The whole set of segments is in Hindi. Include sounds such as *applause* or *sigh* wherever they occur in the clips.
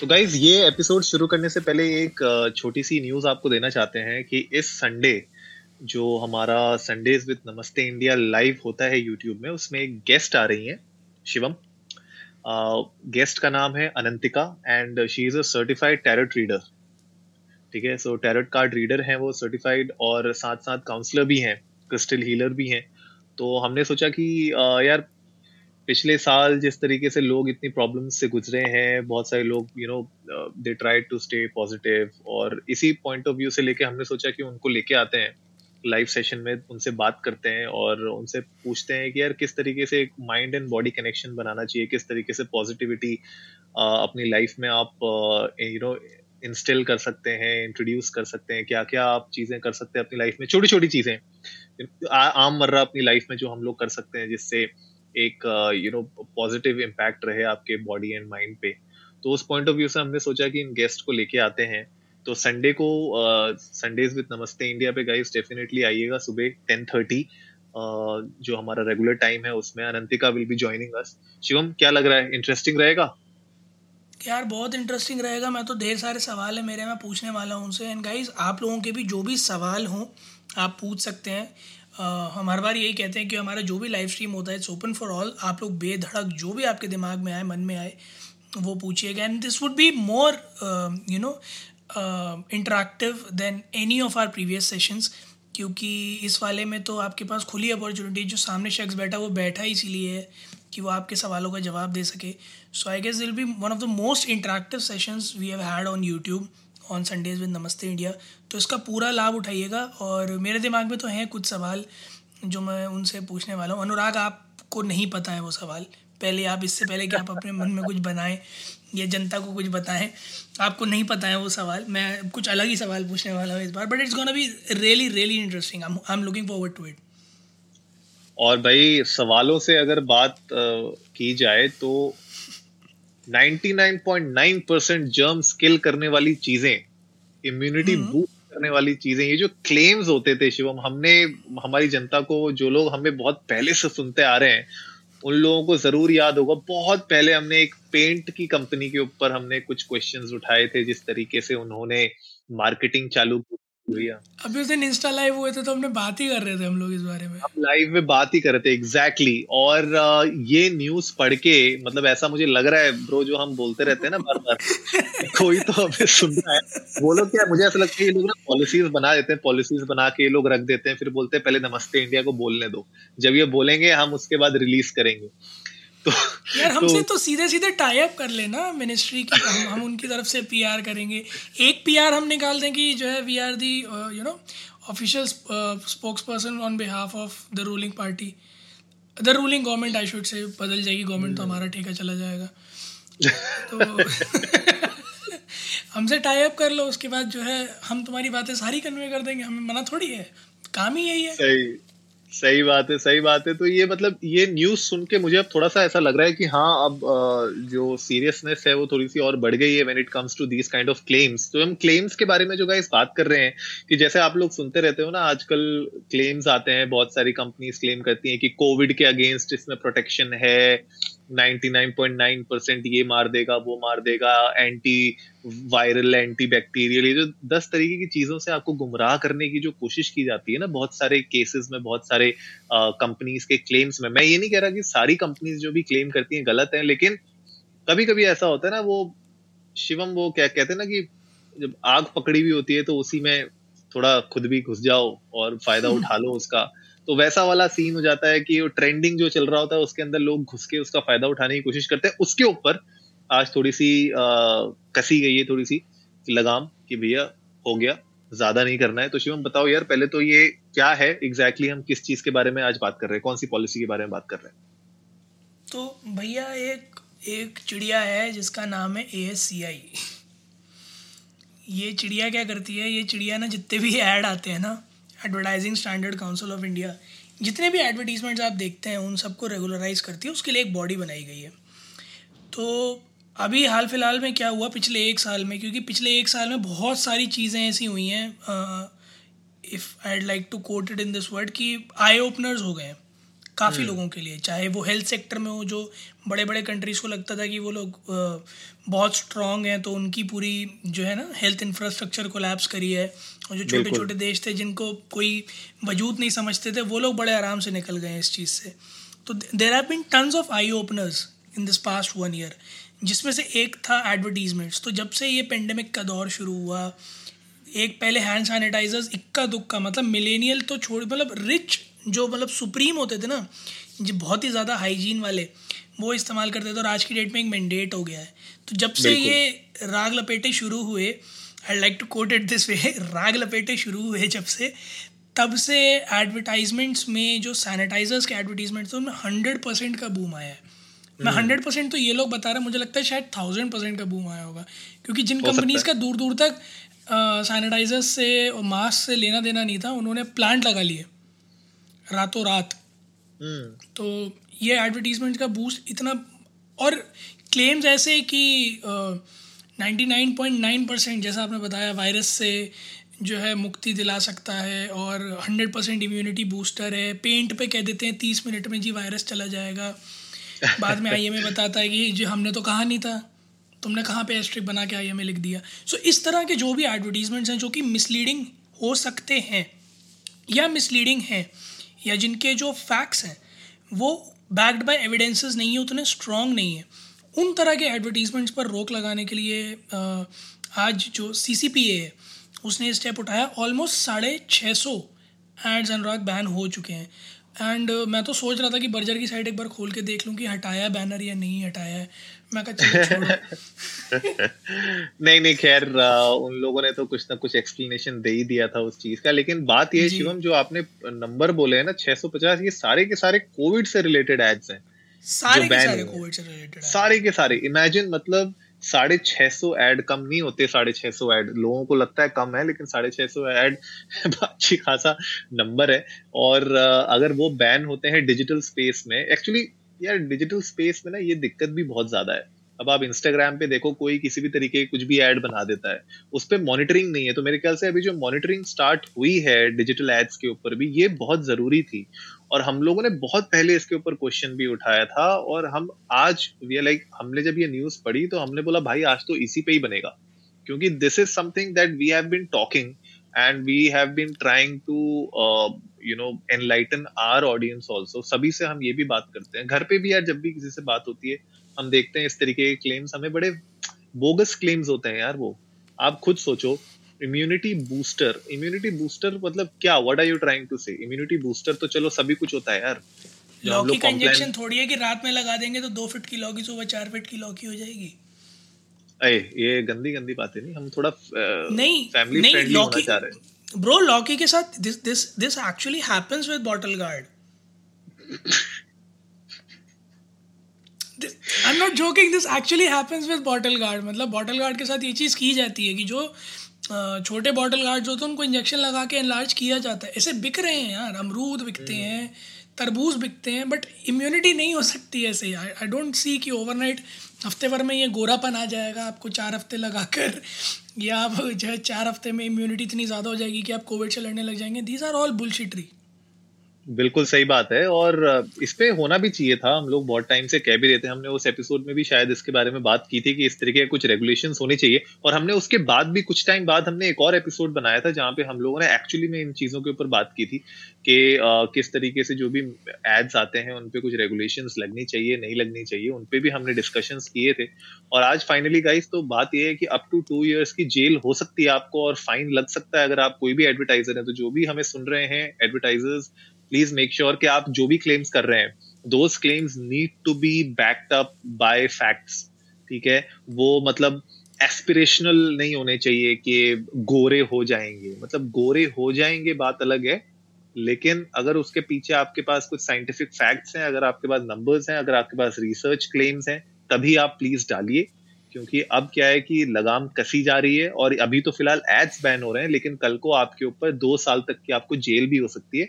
तो गाइज़ ये एपिसोड शुरू करने से पहले एक छोटी सी न्यूज़ आपको देना चाहते हैं कि इस संडे जो हमारा Sundays with Namaste India live होता है यूट्यूब में उसमें एक गेस्ट आ रही है शिवम। गेस्ट का नाम है Ananthika and she is a certified tarot reader ठीक है सो टैरट कार्ड रीडर हैं वो सर्टिफाइड और साथ साथ काउंसलर भी हैं क्रिस्टल हीलर भी हैं। तो हमने सोचा कि अ, यार पिछले साल जिस तरीके से लोग इतनी प्रॉब्लम्स से गुजरे हैं, बहुत सारे लोग you know they try to stay positive और इसी पॉइंट ऑफ़ व्यू से लेके हमने सोचा कि उनको लेके आते हैं लाइव सेशन में उनसे बात करते हैं और उनसे पूछते हैं कि यार किस तरीके से एक माइंड एंड बॉडी कनेक्शन बनाना चाहिए, किस तरीके से पॉजिटिविटी अपनी लाइफ में आप यू नो इंस्टिल कर सकते हैं इंट्रोड्यूस कर सकते हैं क्या क्या आप चीज़ें कर सकते हैं अपनी लाइफ में छोटी छोटी चीज़ें आम मर्रा अपनी लाइफ में जो हम लोग कर सकते हैं जिससे एक यू नो पॉजिटिव इम्पैक्ट रहे आपके बॉडी एंड माइंड पे। तो उस पॉइंट ऑफ़ व्यू से हमने सोचा कि इन गेस्ट को लेके आते हैं। तो संडे को संडेज विद नमस्ते इंडिया पे गाइस डेफिनेटली आइएगा सुबह टेन थर्टी जो हमारा रेगुलर टाइम है उसमें। Ananthika will be joining us Shivam, क्या लग रहा है? इंटरेस्टिंग रहेगा? यार, बहुत इंटरेस्टिंग रहेगा। मैं तो ढेर सारे सवाल है मेरे, मैं पूछने वाला हूँ उनसे। एंड गाइज़ आप लोगों के भी जो भी सवाल हों, आप पूछ सकते हैं। हम हर बार यही कहते हैं कि हमारा जो भी लाइव स्ट्रीम होता है इट्स ओपन फॉर ऑल आप लोग बेधड़क जो भी आपके दिमाग में आए, मन में आए, वो पूछिएगा। And this would be more you know interactive than any of our previous sessions क्योंकि इस वाले में तो आपके पास खुली अपॉर्चुनिटी जो सामने शख्स बैठा, वो बैठा ही इसीलिए है कि वो आपके सवालों का जवाब दे सके। So I guess will be one of the most interactive sessions we have had on YouTube on Sundays with Namaste India तो इसका पूरा लाभ उठाइएगा और मेरे दिमाग में तो हैं कुछ सवाल जो मैं उनसे पूछने वाला हूँ। अनुराग आपको नहीं पता है वो सवाल। पहले आप इससे पहले कि आप अपने मन में कुछ बनाएँ या जनता को कुछ बताएँ आपको नहीं पता है वो सवाल। मैं कुछ अलग ही सवाल पूछने वाला हूँ इस बार but it's gonna be really really interesting I am looking forward to it और भाई सवालों से अगर बात अ, की जाए तो 99.9 परसेंट जर्म्स किल करने वाली चीज़ें इम्यूनिटी बूस्ट करने वाली चीज़ें ये जो क्लेम्स होते थे शिवम हमने हमारी जनता को जो लोग हमें बहुत पहले से सुनते आ रहे हैं उन लोगों को ज़रूर याद होगा। बहुत पहले हमने एक पेंट की कंपनी के ऊपर हमने कुछ क्वेश्चंस उठाए थे जिस तरीके से उन्होंने मार्केटिंग चालू की अभी उस दिन इंस्टा लाइव हुए थे तो हमने बात ही कर रहे थे हम लोग इस बारे में। हम लाइव में बात ही कर रहे थे एग्जैक्टली exactly. और ये न्यूज़ पढ़ के मतलब ऐसा मुझे लग रहा है ब्रो जो हम बोलते रहते हैं ना बार बार *laughs* कोई तो हमें सुन रहा है। वो लोग क्या मुझे ऐसा लगता है ये लोग ना पॉलिसीज़ बना देते हैं पॉलिसीज़ बना के ये लोग रख देते हैं फिर बोलते हैं पहले नमस्ते इंडिया को बोलने दो। जब ये बोलेंगे हम उसके बाद रिलीज़ करेंगे। तो यार हमसे तो तो सीधे सीधे टाई अप कर लेना मिनिस्ट्री की। हम हम उनकी तरफ़ से पीआर करेंगे। एक पीआर हम निकाल दें कि जो है we are the you know official spokesperson on behalf of the ruling party the ruling government I should say बदल जाएगी। गवर्नमेंट तो हमारा ठेका चला जाएगा। *laughs* तो *laughs* हमसे टाई अप कर लो। उसके बाद जो है हम तुम्हारी बातें सारी कन्वे कर देंगे। हमें मना थोड़ी है। काम ही यही है। सही। सही बात है, सही बात है। तो ये मतलब ये न्यूज़ सुन के मुझे अब थोड़ा सा ऐसा लग रहा है कि हाँ अब जो सीरियसनेस है वो थोड़ी सी और बढ़ गई है when it comes to these kind of claims तो हम क्लेम्स के बारे में जो गाइस बात कर रहे हैं, कि जैसे आप लोग सुनते रहते हो ना, आजकल क्लेम्स आते हैं, बहुत सारी कंपनीज़ क्लेम करती हैं कि कोविड के अगेंस्ट इसमें प्रोटेक्शन है 99.9 परसेंट ये मार देगा, वो मार देगा एंटी वायरल एंटी बैक्टीरियल ये जो दस तरीके की चीज़ों से आपको गुमराह करने की जो कोशिश की जाती है ना, बहुत सारे केसेस में, बहुत सारे कंपनीज़ के क्लेम्स में। मैं ये नहीं कह रहा कि सारी कंपनीज़ जो भी क्लेम करती हैं, गलत है, लेकिन कभी कभी ऐसा होता है ना, वो शिवम, वो क्या कहते हैं ना कि जब आग पकड़ी हुई होती है तो उसी में थोड़ा खुद भी घुस जाओ और फ़ायदा उठा लो उसका। तो वैसा वाला सीन हो जाता है कि वो ट्रेंडिंग जो चल रहा होता है, उसके अंदर लोग घुस के उसका फ़ायदा उठाने की कोशिश करते हैं। उसके ऊपर आज थोड़ी सी आ, कसी गई है थोड़ी सी लगाम कि भैया हो गया ज़्यादा नहीं करना है। तो शिवम बताओ यार पहले तो ये क्या है एग्जैक्टली exactly हम किस चीज़ के बारे में आज बात कर रहे हैं? कौन सी पॉलिसी के बारे में बात कर रहे हैं? तो भैया एक एक चिड़िया है जिसका नाम है ए एस सी आई ये चिड़िया क्या करती है? ये चिड़िया ना जितने भी ऐड आते हैं ना advertising standard council of India जितने भी एडवर्टीजमेंट्स आप देखते हैं उन सबको रेगुलराइज करती है उसके लिए एक बॉडी बनाई गई है। तो अभी हाल फ़िलहाल में क्या हुआ पिछले एक साल में? क्योंकि पिछले एक साल में बहुत सारी चीज़ें ऐसी हुई हैं if I like to quote it in this word कि आई ओपनर्स हो गए हैं काफ़ी हम्म। लोगों के लिए। चाहे वो हेल्थ सेक्टर में हो जो बड़े बड़े कंट्रीज़ को लगता था कि वो लोग बहुत स्ट्रॉन्ग हैं तो उनकी पूरी जो है ना हेल्थ इंफ्रास्ट्रक्चर को लैब्स करी है। और जो छोटे छोटे देश थे जिनको कोई वजूद नहीं समझते थे वो लोग बड़े आराम से निकल गए इस चीज़ से। तो there have been tons of eye openers in this past one year जिसमें से एक था एडवर्टीजमेंट्स तो जब से ये पेंडेमिक का दौर शुरू हुआ एक पहले हैंड सैनिटाइजर्स इक्का दुक्का मतलब मिलेनियल तो छोड़ मतलब रिच जो मतलब सुप्रीम होते थे ना जो बहुत ही ज़्यादा हाइजीन वाले वो इस्तेमाल करते थे। और आज की डेट में एक मैंडेट हो गया है। तो जब से ये राग लपेटे शुरू हुए I like to quote it this way राग लपेटे शुरू हुए जब से तब से एडवर्टाइजमेंट्स में जो सैनिटाइजर्स के एडवर्टीजमेंट्स उनमें हंड्रेड परसेंट का बूम आया है। मैं हंड्रेड हम्म। परसेंट तो ये लोग बता रहे हैं मुझे लगता है शायद थाउज़ेंड परसेंट का बूम आया होगा। क्योंकि जिन कंपनीज़ का दूर दूर तक सैनिटाइजर से और मास्क से लेना देना नहीं था उन्होंने प्लांट लगा लिए। रातों रात हम्म। तो ये एडवर्टीजमेंट का बूस्ट इतना और क्लेम्स ऐसे कि ninety nine point nine percent जैसा आपने बताया वायरस से जो है मुक्ति दिला सकता है और हंड्रेड परसेंट इम्यूनिटी बूस्टर है। पेंट पे कह देते हैं तीस मिनट में जी वायरस चला जाएगा। बाद में आई बताता है कि जो हमने तो कहा नहीं था। तुमने कहाँ पे एस्ट्रिक बना के आईएमए लिख दिया? सो so, इस तरह के जो भी एडवर्टीजमेंट्स हैं जो कि मिसलीडिंग हो सकते हैं या मिसलीडिंग हैं या जिनके जो फैक्ट्स हैं वो बैक्ड बाय एविडेंसेस नहीं है उतने स्ट्रॉन्ग नहीं है। उन तरह के एडवर्टीजमेंट्स पर रोक लगाने के लिए आज जो सी सी पी ए है उसने स्टेप उठाया। ऑलमोस्ट साढ़े छः सौ एड्स अनुराग बैन हो चुके हैं। एंड uh, मैं तो सोच रहा था कि बर्जर की साइड एक बार खोल के देख लूँ कि हटाया बैनर या नहीं हटाया है। मैं कहा नहीं नहीं खैर उन लोगों ने तो कुछ ना कुछ एक्सप्लेनेशन दे ही दिया था उस चीज़ का। लेकिन बात ये शिवम जो आपने नंबर बोले हैं ना 650 ये सारे के सारे कोविड से रिलेटेड एड्स हैं। सारे के सारे कोविड से रिलेटेड सारे के सारे। इमेजिन मतलब साढ़े छह सौ एड कम नहीं होते, साढ़े छह सौ एड लोगों को लगता है कम है, लेकिन साढ़े छह सौ एड अच्छी *laughs* खासा नंबर है। और अगर वो बैन होते हैं डिजिटल स्पेस में, एक्चुअली यार डिजिटल स्पेस में ना ये दिक्कत भी बहुत ज़्यादा है। अब आप इंस्टाग्राम पे देखो, कोई किसी भी तरीके कुछ भी ऐड बना देता है, उस पर मॉनिटरिंग नहीं है। तो मेरे ख्याल से अभी जो मॉनिटरिंग स्टार्ट हुई है डिजिटल एड्स के ऊपर भी, ये बहुत ज़रूरी थी। और हम लोगों ने बहुत पहले इसके ऊपर क्वेश्चन भी उठाया था और हम आज वी लाइक हमने जब ये न्यूज़ पढ़ी तो हमने बोला, भाई, आज तो इसी पे ही बनेगा. क्योंकि this is something that we have been talking and we have been trying to you know enlighten our audience also सभी से हम ये भी बात करते हैं। घर पे भी यार जब भी किसी से बात होती है, हम देखते हैं इस तरीके के क्लेम्स हमें बड़े बोगस क्लेम्स होते हैं यार वो। आप खुद सोचो इम्यूनिटी बूस्टर इम्यूनिटी बूस्टर मतलब क्या? What are you trying to say immunity booster तो चलो सभी कुछ होता है यार। लौकी का इंजेक्शन थोड़ी है कि रात में लगा देंगे तो दो फिट की लौकी सुबह चार फिट की लौकी हो जाएगी। अरे ये गंदी गंदी बातें नहीं हम थोड़ा नहीं फैमिली फ्रेंडली होना चाह रहे हैं। ब्रो लौकी के साथ this this this actually happens with bottle gourd I am not joking this actually happens with bottle gourd मतलब बॉटल गार्ड के साथ ये चीज़ की जाती है कि जो छोटे बॉटल गार्ड जो होते हैं उनको इंजेक्शन लगा के इलाज किया जाता है। ऐसे बिक रहे हैं यार अमरूद बिकते हम्म। हैं तरबूज बिकते हैं बट इम्यूनिटी नहीं हो सकती ऐसे यार। आई डोंट सी कि ओवरनाइट हफ़्ते भर में ये गोरापन आ जाएगा आपको चार हफ़्ते लगाकर या आप जो है चार हफ़्ते में इम्यूनिटी इतनी ज़्यादा हो जाएगी कि आप कोविड से लड़ने लग जाएँगे। दीज आर ऑल बुलशिटरी बिल्कुल सही बात है और इस पे होना भी चाहिए था। हम लोग बहुत टाइम से कह भी रहे थे, हमने उस एपिसोड में भी शायद इसके बारे में बात की थी कि इस तरीके के कुछ रेगुलेशन होने चाहिए और हमने उसके बाद भी कुछ टाइम बाद हमने एक और एपिसोड बनाया था जहाँ पे हम लोगों ने एक्चुअली में इन चीज़ों के ऊपर बात की थी कि किस तरीके से जो भी एड्स आते हैं, उन पे कुछ रेगुलेशन लगनी चाहिए, नहीं लगनी चाहिए, उन पे भी हमने डिस्कशन किए थे। और आज फाइनली गाइस तो बात यह है कि अप टू टू ईयर्स की जेल हो सकती है आपको और फाइन लग सकता है अगर आप कोई भी एडवर्टाइजर है तो जो भी हमें सुन रहे हैं एडवर्टाइजर्स प्लीज़ मेक श्योर कि आप जो भी क्लेम्स कर रहे हैं those claims need to be backed up by facts ठीक है? वो मतलब एस्पिरेशनल नहीं होने चाहिए कि गोरे हो जाएँगे। मतलब गोरे हो जाएँगे बात अलग है, लेकिन अगर उसके पीछे आपके पास कुछ साइंटिफिक फैक्ट्स हैं, अगर आपके पास नंबर्स हैं, अगर आपके पास रिसर्च क्लेम्स हैं, तभी आप प्लीज़ डालिए, क्योंकि अब क्या है कि लगाम कसी जा रही है और अभी तो फ़िलहाल एड्स बैन हो रहे हैं, लेकिन कल को आपके ऊपर दो साल तक की आपको जेल भी हो सकती है।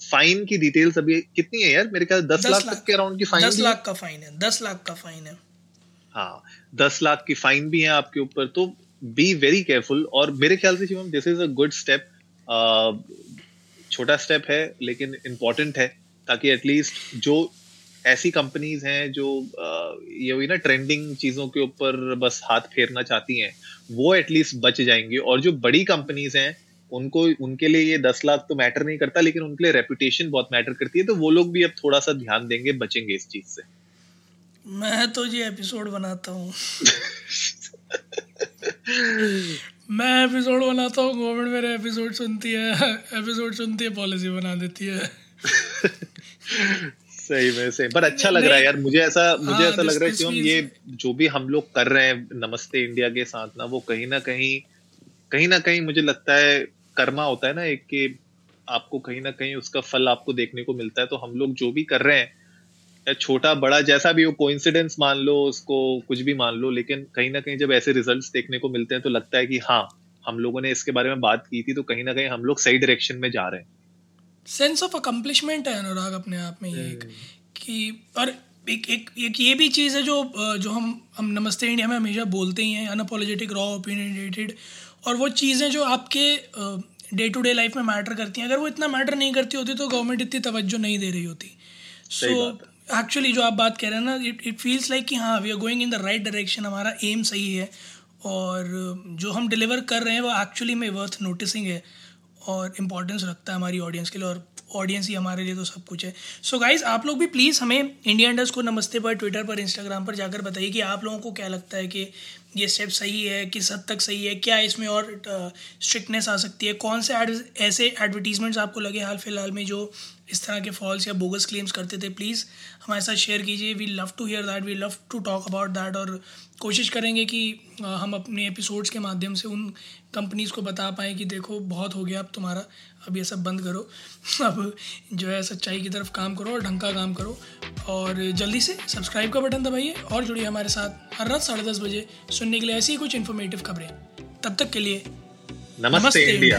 फाइन की डिटेल्स अभी कितनी है यार? मेरे ख्याल दस, दस लाख, लाख तक के अराउंड की फाइन दस लाख का फाइन है दस लाख का फाइन है। हाँ दस लाख की फाइन भी है आपके ऊपर तो बी वेरी केयरफुल और मेरे ख्याल से Shivam this is a good step छोटा स्टेप है लेकिन इम्पोर्टेंट है ताकि एटलीस्ट जो ऐसी कंपनीज़ हैं जो ये हुई ना ट्रेंडिंग चीज़ों के ऊपर बस हाथ फेरना चाहती हैं वो एटलीस्ट बच जाएँगी। और जो बड़ी कंपनीज़ हैं उनको उनके लिए ये दस लाख तो मैटर नहीं करता लेकिन उनके लिए रेपुटेशन बहुत मैटर करती है तो वो लोग भी अब थोड़ा सा ध्यान देंगे बचेंगे इस चीज़ से। मैं तो ये एपिसोड बनाता हूँ। मैं एपिसोड बनाता हूँ गवर्नमेंट मेरे एपिसोड सुनती है एपिसोड सुनती है पॉलिसी बना देती है। सही में सही। पर अच्छा लग रहा है यार मुझे ऐसा मुझे हाँ, ऐसा लग रहा है कि हम ये जो भी हम लोग कर रहे हैं नमस्ते इंडिया के साथ ना वो कहीं ना कहीं कहीं ना कहीं मुझे लगता है कर्मा होता है ना एक कि आपको कहीं ना कहीं उसका फल आपको देखने को मिलता है तो हम लोग जो भी कर रहे हैं छोटा बड़ा जैसा भी हो कोइंसिडेंस मान लो उसको कुछ भी मान लो लेकिन कहीं ना कहीं जब ऐसे रिजल्ट्स देखने को मिलते हैं तो लगता है कि हाँ हम लोगों ने इसके बारे में बात की थी तो कहीं ना कहीं हम लोग सही डायरेक्शन में जा रहे हैं सेंस ऑफ़ अकम्पलिशमेंट है अनुराग अपने आप में ये एक हम्म। कि और एक एक एक ये भी चीज़ है जो जो हम हम नमस्ते इंडिया में हमेशा बोलते ही हैं अनअपोलोजेटिक रॉ ओपिनियटेड और वो चीज़ें जो आपके डे टू डे लाइफ में मैटर करती हैं। अगर वो इतना मैटर नहीं करती होती तो गवर्नमेंट इतनी तवज्जो नहीं दे रही होती। सो एक्चुअली जो आप बात कह रहे हैं ना इट इट फील्स लाइक कि हाँ we are going in the right direction हमारा एम सही है। और जो हम डिलीवर कर रहे हैं वो एक्चुअली में वर्थ नोटिसिंग है और इम्पॉर्टेंस रखता है हमारी ऑडियंस के लिए और ऑडियंस ही हमारे लिए तो सब कुछ है। सो so गाइज़ आप लोग भी प्लीज़ हमें इंडिया इंडस्ट को नमस्ते पर ट्विटर पर इंस्टाग्राम पर जाकर बताइए कि आप लोगों को क्या लगता है कि ये स्टेप सही है, किस हद तक सही है, क्या इसमें और स्ट्रिक्टनेस आ सकती है? कौन से ऐसे एडवर्टीजमेंट्स आपको लगे हाल फ़िलहाल में जो इस तरह के फॉल्स या बोगस क्लेम्स करते थे प्लीज़ हमारे साथ शेयर कीजिए। We love to hear that we love to talk about that और कोशिश करेंगे कि हम अपने एपिसोड्स के माध्यम से उन कंपनीज़ को बता पाएँ कि देखो बहुत हो गया अब तुम्हारा अब ये सब बंद करो। *laughs* अब जो है सच्चाई की तरफ़ काम करो और ढंग का काम करो। और जल्दी से सब्सक्राइब का बटन दबाइए और जुड़िए हमारे साथ हर रात साढ़े दस बजे सुनने के लिए ऐसी ही कुछ इन्फॉर्मेटिव खबरें। तब तक के लिए नमस्ते, नमस्ते इंडिया,